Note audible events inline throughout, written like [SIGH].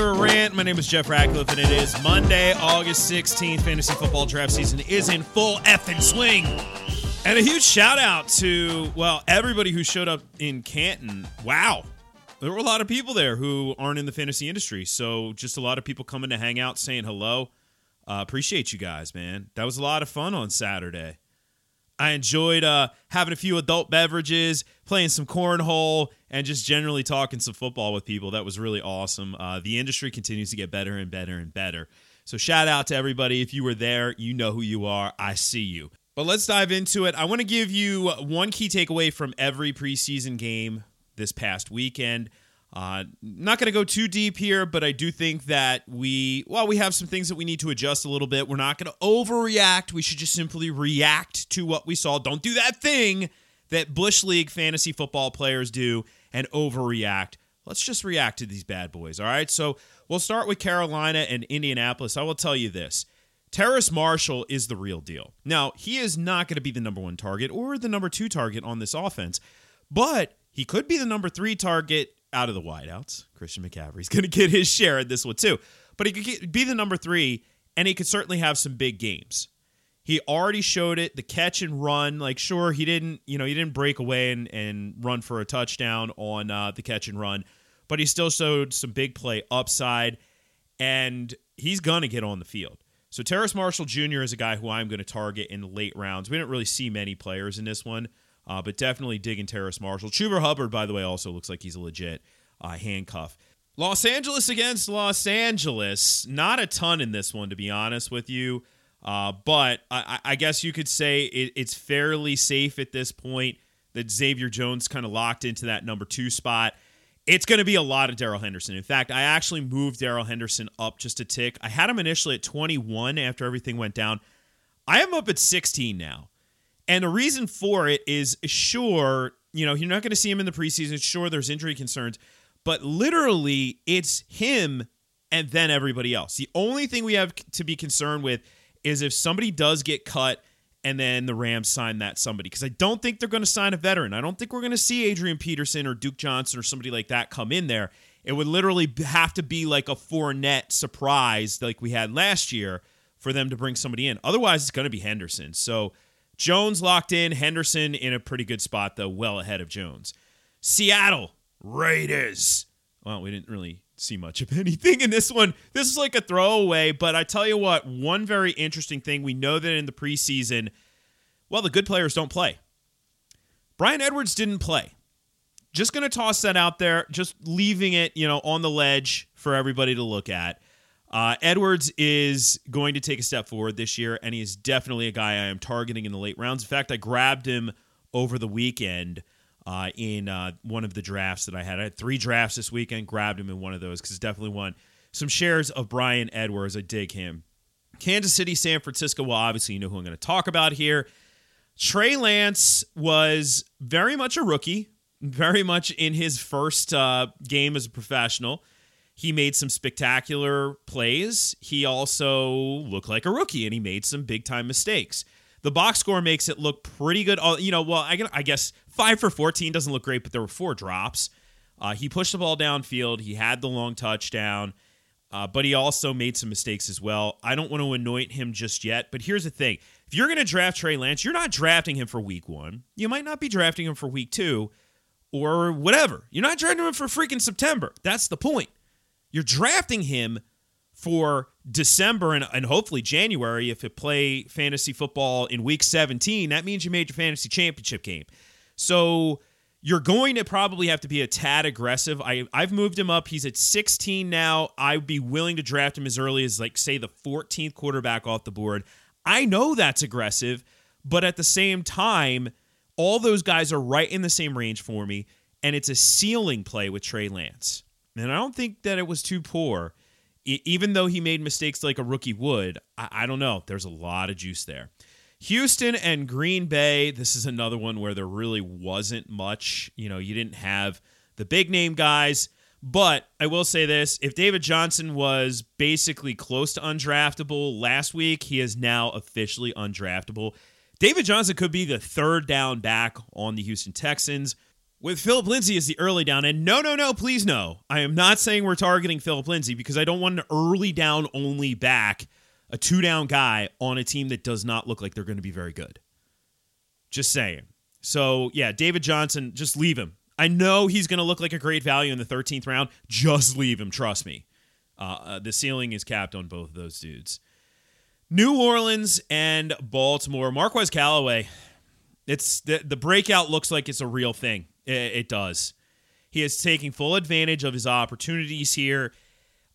the rant. My name is Jeff Ratcliffe, and it is Monday, August 16th. Fantasy football draft season is in full effing swing. And a huge shout out to, well, everybody who showed up in Canton. Wow. There were a lot of people there who aren't in the fantasy industry. So just a lot of people coming to hang out, saying hello. Uh, appreciate you guys, man. That was a lot of fun on Saturday. I enjoyed uh, having a few adult beverages, playing some cornhole, and just generally talking some football with people. That was really awesome. Uh, the industry continues to get better and better and better. So, shout out to everybody. If you were there, you know who you are. I see you. But let's dive into it. I want to give you one key takeaway from every preseason game this past weekend. Uh, not going to go too deep here, but I do think that we, while we have some things that we need to adjust a little bit. We're not going to overreact. We should just simply react to what we saw. Don't do that thing that Bush League fantasy football players do and overreact. Let's just react to these bad boys. All right. So we'll start with Carolina and Indianapolis. I will tell you this. Terrace Marshall is the real deal. Now, he is not going to be the number one target or the number two target on this offense, but he could be the number three target out of the wideouts. Christian McCaffrey's going to get his share of this one too. But he could be the number three, and he could certainly have some big games. He already showed it, the catch and run. Like, sure, he didn't, you know, he didn't break away and, and run for a touchdown on uh, the catch and run, but he still showed some big play upside, and he's going to get on the field. So Terrace Marshall Jr. is a guy who I'm going to target in late rounds. We didn't really see many players in this one. Uh, but definitely digging Terrace Marshall. Chuba Hubbard, by the way, also looks like he's a legit uh, handcuff. Los Angeles against Los Angeles. Not a ton in this one, to be honest with you. Uh, but I, I, guess you could say it, it's fairly safe at this point that Xavier Jones kind of locked into that number two spot. It's going to be a lot of Darrell Henderson. In fact, I actually moved Darrell Henderson up just a tick. I had him initially at 21 after everything went down. I am up at 16 now. And the reason for it is sure, you know, you're not going to see him in the preseason. Sure, there's injury concerns, but literally it's him and then everybody else. The only thing we have to be concerned with is if somebody does get cut and then the Rams sign that somebody because I don't think they're going to sign a veteran. I don't think we're going to see Adrian Peterson or Duke Johnson or somebody like that come in there. It would literally have to be like a Fournette surprise like we had last year for them to bring somebody in. Otherwise, it's going to be Henderson. So Jones locked in. Henderson in a pretty good spot, though, well ahead of Jones. Seattle Raiders. Well, we didn't really see much of [LAUGHS] anything in this one. This is like a throwaway, but I tell you what, one very interesting thing we know that in the preseason, well, the good players don't play. Bryan Edwards didn't play. Just going to toss that out there, just leaving it, you know, on the ledge for everybody to look at. Uh, Edwards is going to take a step forward this year, and he is definitely a guy I am targeting in the late rounds. In fact, I grabbed him over the weekend uh, in uh, one of the drafts that I had. I had three drafts this weekend, grabbed him in one of those because definitely one. Some shares of Bryan Edwards. I dig him. Kansas City, San Francisco. Well, obviously, you know who I'm going to talk about here. Trey Lance was very much a rookie, very much in his first uh, game as a professional. He made some spectacular plays. He also looked like a rookie and he made some big time mistakes. The box score makes it look pretty good. You know, well, I guess five for 14 doesn't look great, but there were four drops. Uh, he pushed the ball downfield. He had the long touchdown, uh, but he also made some mistakes as well. I don't want to anoint him just yet, but here's the thing. If you're going to draft Trey Lance, you're not drafting him for week one. You might not be drafting him for week two or whatever. You're not drafting him for freaking September. That's the point. You're drafting him for December and, and hopefully January if you play fantasy football in week 17. That means you made your fantasy championship game. So you're going to probably have to be a tad aggressive. I, I've moved him up. He's at 16 now. I'd be willing to draft him as early as, like, say, the 14th quarterback off the board. I know that's aggressive, but at the same time, all those guys are right in the same range for me, and it's a ceiling play with Trey Lance. And I don't think that it was too poor. even though he made mistakes like a rookie would, I, don't know. There's a lot of juice there. Houston and Green Bay, this is another one where there really wasn't much. You know, you didn't have the big name guys. But I will say this if David Johnson was basically close to undraftable last week, he is now officially undraftable. David Johnson could be the third down back on the Houston Texans. With Philip Lindsay as the early down. And no, no, no, please no. I am not saying we're targeting Philip Lindsay because I don't want an early down only back, a two down guy on a team that does not look like they're going to be very good. Just saying. So, yeah, David Johnson, just leave him. I know he's going to look like a great value in the 13th round. Just leave him. Trust me. Uh, uh, the ceiling is capped on both of those dudes. New Orleans and Baltimore. Marquez Callaway. It's the, the breakout looks like it's a real thing. It, does. He is taking full advantage of his opportunities here.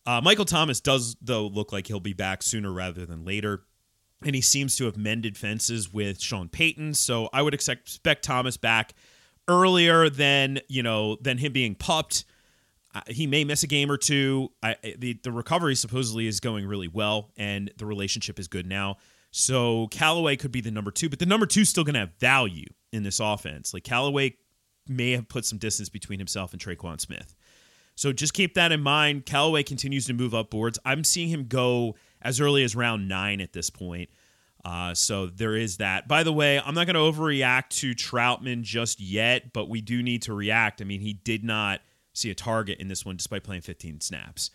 Uh, Michael Thomas does, though, look like he'll be back sooner rather than later. And he seems to have mended fences with Sean Payton. So I would expect, Thomas back earlier than, you know, than him being pupped. Uh, he may miss a game or two. I, the, the recovery supposedly is going really well, and the relationship is good now. So Callaway could be the number two, but the number two is still going to have value in this offense. Like Callaway may have put some distance between himself and Tre'Quan Smith. So just keep that in mind. Callaway continues to move up boards. I'm seeing him go as early as round nine at this point. Uh, so there is that. By the way, I'm not going to overreact to Trautman just yet, but we do need to react. I mean, he did not see a target in this one despite playing 15 snaps.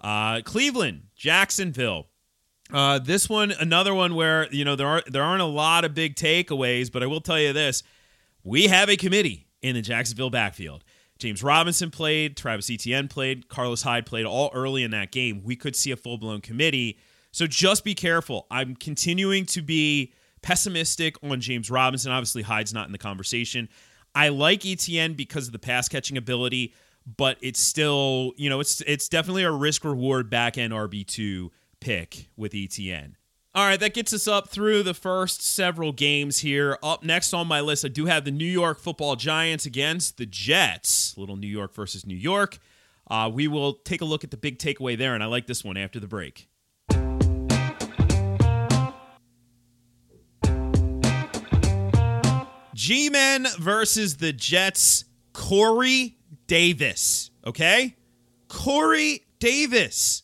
Uh, Cleveland, Jacksonville. Uh, this one, another one where you know there are there aren't a lot of big takeaways, but I will tell you this: we have a committee in the Jacksonville backfield. James Robinson played, Travis Etienne played, Carlos Hyde played all early in that game. We could see a full blown committee. So just be careful. I'm continuing to be pessimistic on James Robinson. Obviously, Hyde's not in the conversation. I like Etienne because of the pass catching ability, but it's still, you know, it's it's definitely a risk reward back end RB two pick with Etienne. All right, that gets us up through the first several games here. Up next on my list, I do have the New York Football Giants against the Jets. Little New York versus New York. Uh, we will take a look at the big takeaway there, and I like this one after the break. G Men versus the Jets. Corey Davis. Okay? Corey Davis.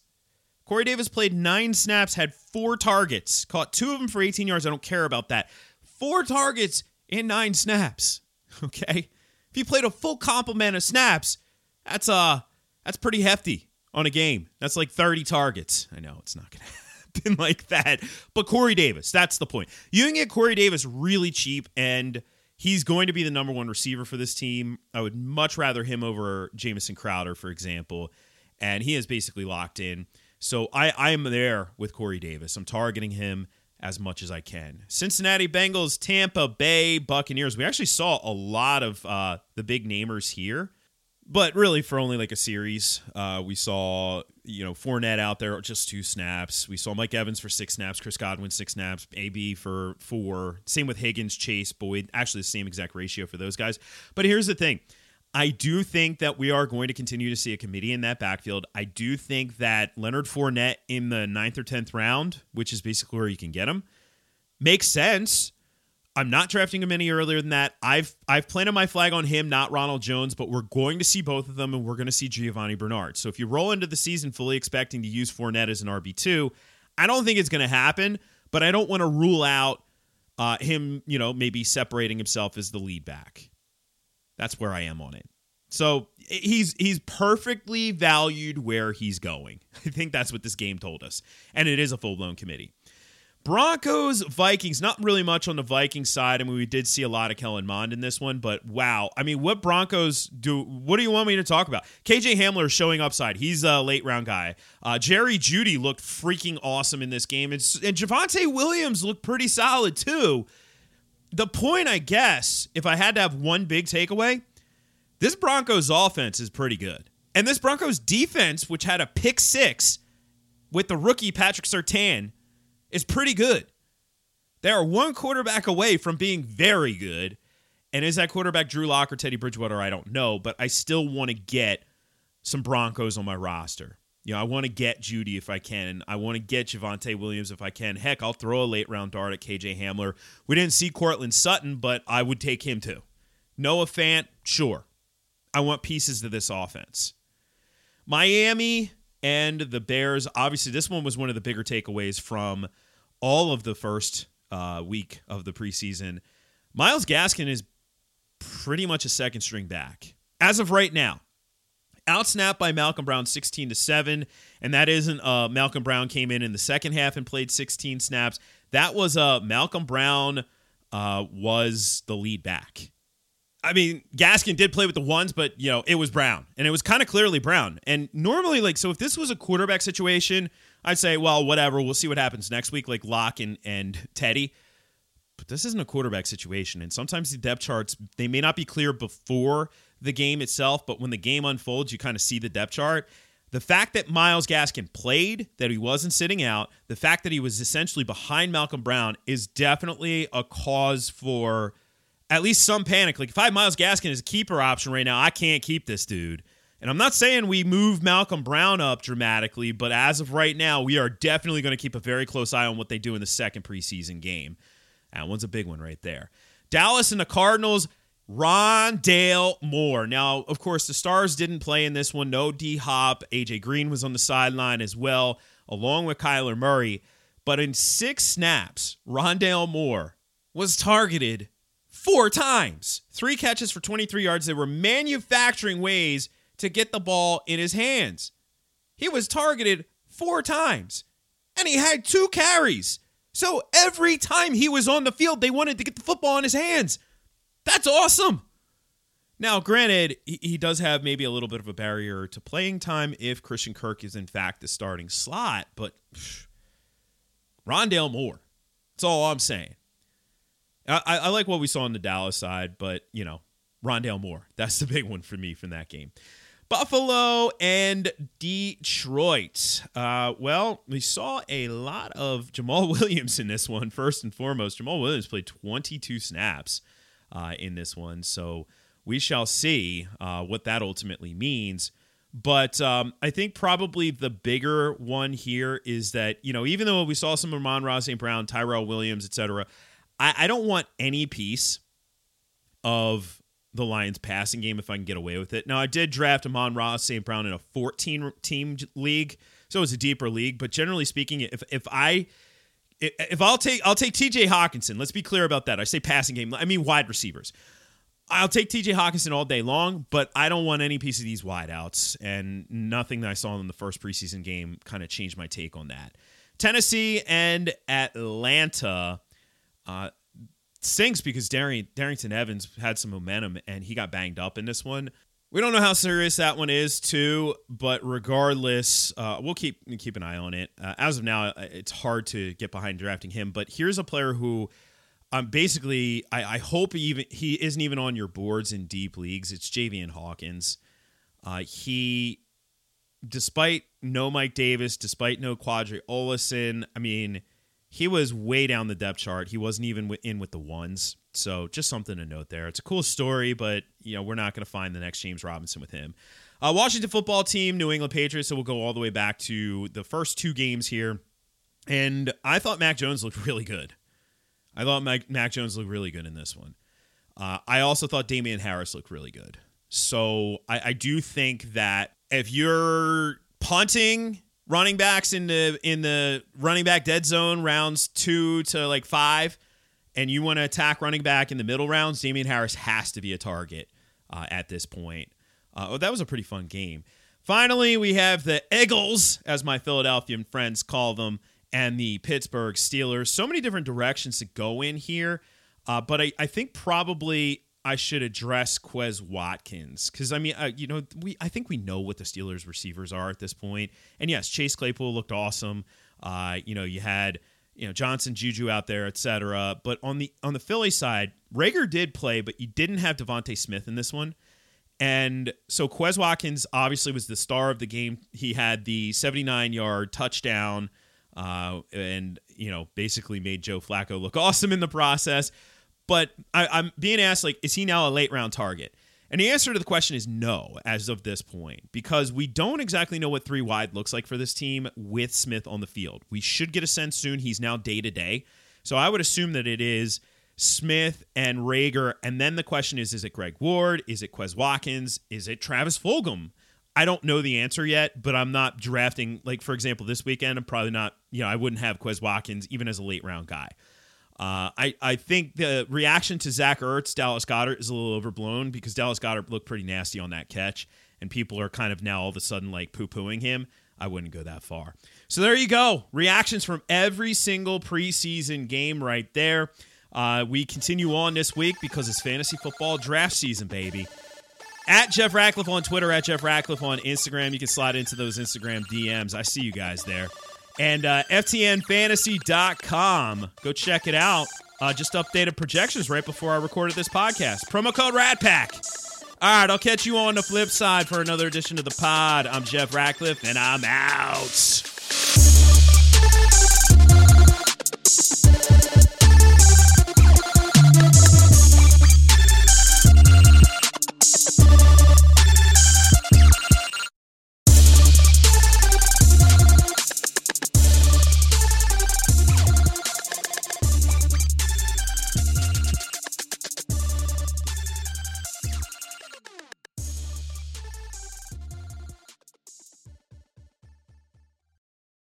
Corey Davis played nine snaps, had four targets, caught two of them for 18 yards. I don't care about that. Four targets in nine snaps. [LAUGHS] Okay? If he played a full complement of snaps, that's uh that's pretty hefty on a game. That's like 30 targets. I know it's not gonna [LAUGHS] happen like that. But Corey Davis, that's the point. You can get Corey Davis really cheap and he's going to be the number one receiver for this team. I would much rather him over Jamison Crowder, for example. And he is basically locked in. So I, I am there with Corey Davis. I'm targeting him as much as I can. Cincinnati Bengals, Tampa Bay Buccaneers. We actually saw a lot of uh, the big namers here, but really for only like a series. Uh, we saw you know Fournette out there just two snaps. We saw Mike Evans for six snaps, Chris Godwin six snaps, AB for four. Same with Higgins, Chase, Boyd. Actually, the same exact ratio for those guys. But here's the thing. I do think that we are going to continue to see a committee in that backfield. I do think that Leonard Fournette in the ninth or tenth round, which is basically where you can get him, makes sense. I'm not drafting him any earlier than that. I've I've planted my flag on him, not Ronald Jones, but we're going to see both of them, and we're going to see Giovani Bernard. So if you roll into the season fully expecting to use Fournette as an RB two, I don't think it's going to happen. But I don't want to rule out uh, him, you know, maybe separating himself as the lead back. That's where I am on it. So he's he's perfectly valued where he's going. [LAUGHS] I think that's what this game told us, and it is a full blown committee. Broncos Vikings, not really much on the Vikings side. I mean, we did see a lot of Kellen Mond in this one, but wow. I mean, what Broncos do? What do you want me to talk about? KJ Hamler is showing upside. He's a late round guy. Uh, Jerry Jeudy looked freaking awesome in this game, and, and Javonte Williams looked pretty solid too. The point, I guess, if I had to have one big takeaway, this Broncos offense is pretty good. And this Broncos defense, which had a pick six with the rookie Patrick Surtain, is pretty good. They are one quarterback away from being very good. And is that quarterback Drew Lock or Teddy Bridgewater? I don't know, but I still want to get some Broncos on my roster. You know, I want to get Jeudy if I can. I want to get Javonte Williams if I can. Heck, I'll throw a late round dart at KJ Hamler. We didn't see Courtland Sutton, but I would take him too. Noah Fant, sure. I want pieces to this offense. Miami and the Bears. Obviously, this one was one of the bigger takeaways from all of the first uh, week of the preseason. Myles Gaskin is pretty much a second string back. As of right now, outsnapped by Malcolm Brown 16 to 7, and that isn't uh Malcolm Brown came in in the second half and played 16 snaps. That was uh Malcolm Brown uh was the lead back. I mean, Gaskin did play with the ones, but you know, it was Brown. And it was kind of clearly Brown. And normally like so if this was a quarterback situation, I'd say, well, whatever, we'll see what happens next week like Lock and and Teddy. But this isn't a quarterback situation, and sometimes the depth charts they may not be clear before the game itself, but when the game unfolds, you kind of see the depth chart. The fact that Myles Gaskin played, that he wasn't sitting out, the fact that he was essentially behind Malcolm Brown is definitely a cause for at least some panic. Like if I have Myles Gaskin as a keeper option right now, I can't keep this dude. And I'm not saying we move Malcolm Brown up dramatically, but as of right now, we are definitely going to keep a very close eye on what they do in the second preseason game. That one's a big one right there. Dallas and the Cardinals. Rondale Moore. Now, of course, the Stars didn't play in this one. No D Hop. AJ Green was on the sideline as well, along with Kyler Murray. But in six snaps, Rondale Moore was targeted four times. Three catches for 23 yards. They were manufacturing ways to get the ball in his hands. He was targeted four times, and he had two carries. So every time he was on the field, they wanted to get the football in his hands. That's awesome. Now, granted, he, he does have maybe a little bit of a barrier to playing time if Christian Kirk is in fact the starting slot, but pff, Rondale Moore. That's all I'm saying. I, I like what we saw on the Dallas side, but you know, Rondale Moore. [LAUGHS] That's the big one for me from that game. Buffalo and Detroit. Uh, well, we saw a lot of Jamaal [LAUGHS] Williams in this one. First and foremost, Jamaal Williams played 22 snaps uh, in this one. So we shall see uh, what that ultimately means. But um, I think probably the bigger one here is that, you know, even though we saw some of Amon-Ra St. Brown, Tyrell Williams, etc., I, I don't want any piece of the Lions passing game if I can get away with it. Now, I did draft Amon-Ra St. Brown in a 14 team league, so it's a deeper league. But generally speaking, if if I if I'll take I'll take TJ Hockenson. Let's be clear about that. I say passing game. I mean wide receivers. I'll take TJ Hockenson all day long, but I don't want any piece of these wideouts. And nothing that I saw in the first preseason game kind of changed my take on that. Tennessee and Atlanta. Uh, stinks because Darrynton Evans had some momentum and he got banged up in this one. We don't know how serious that one is, too. But regardless, uh, we'll keep keep an eye on it. Uh, as of now, uh, it's hard to get behind drafting him. But here's a player who, um, basically, I, I hope even he isn't even on your boards in deep leagues. It's Javian Hawkins. Uh, he, despite no Mike Davis, despite no Qadree Ollison, I mean, he was way down the depth chart. He wasn't even in with the ones. So just something to note there. It's a cool story, but you know we're not going to find the next James Robinson with him. Uh, Washington football team, New England Patriots. So we'll go all the way back to the first two games here, and I thought Mac Jones looked really good. I thought Mac, Mac Jones looked really good in this one. Uh, I also thought Damien Harris looked really good. So I, I do think that if you're punting running backs in the in the running back dead zone rounds two to like five and you want to attack running back in the middle rounds, Damien Harris has to be a target uh, at this point. Uh, oh, that was a pretty fun game. Finally, we have the Eagles, as my Philadelphian friends call them, and the Pittsburgh Steelers. So many different directions to go in here. Uh, but I, I think probably I should address Quez Watkins because I mean, uh, you know, we I think we know what the Steelers receivers are at this point. And yes, Chase Claypool looked awesome. Uh, you know, you had you know Johnson, Juju out there, etc. But on the on the Philly side, Reagor did play, but you didn't have DeVonta Smith in this one. And so Quez Watkins obviously was the star of the game. He had the 79 yard touchdown, uh, and you know basically made Joe Flacco look [LAUGHS] awesome in the process. But I, I'm being asked like, is he now a late round target? And the answer to the question is no, as of this point, because we don't exactly know what three wide looks like for this team with Smith on the field. We should get a sense soon. He's now day to day. So I would assume that it is Smith and Reagor. And then the question is is it Greg Ward? Is it Quez Watkins? Is it Travis Fulgham? I don't know the answer yet, but I'm not drafting, like, for example, this weekend, I'm probably not, you know, I wouldn't have Quez Watkins even as a late round guy. Uh, I, I think the reaction to Zach Ertz, Dallas Goedert, is a little overblown because Dallas Goedert looked pretty nasty on that catch, and people are kind of now all of a sudden like poo pooing him. I wouldn't go that far. So there you go. Reactions from every single preseason game right there. Uh, we continue on this week because it's fantasy football draft season, baby. At Jeff Ratcliffe on Twitter, at Jeff Ratcliffe on Instagram. You can slide into those Instagram DMs. I see you guys there. And uh, FTNFantasy.com. Go check it out. Uh, just updated projections right before I recorded this podcast. Promo code RADPACK. All right, I'll catch you on the flip side for another edition of the pod. I'm Jeff Ratcliffe, and I'm out.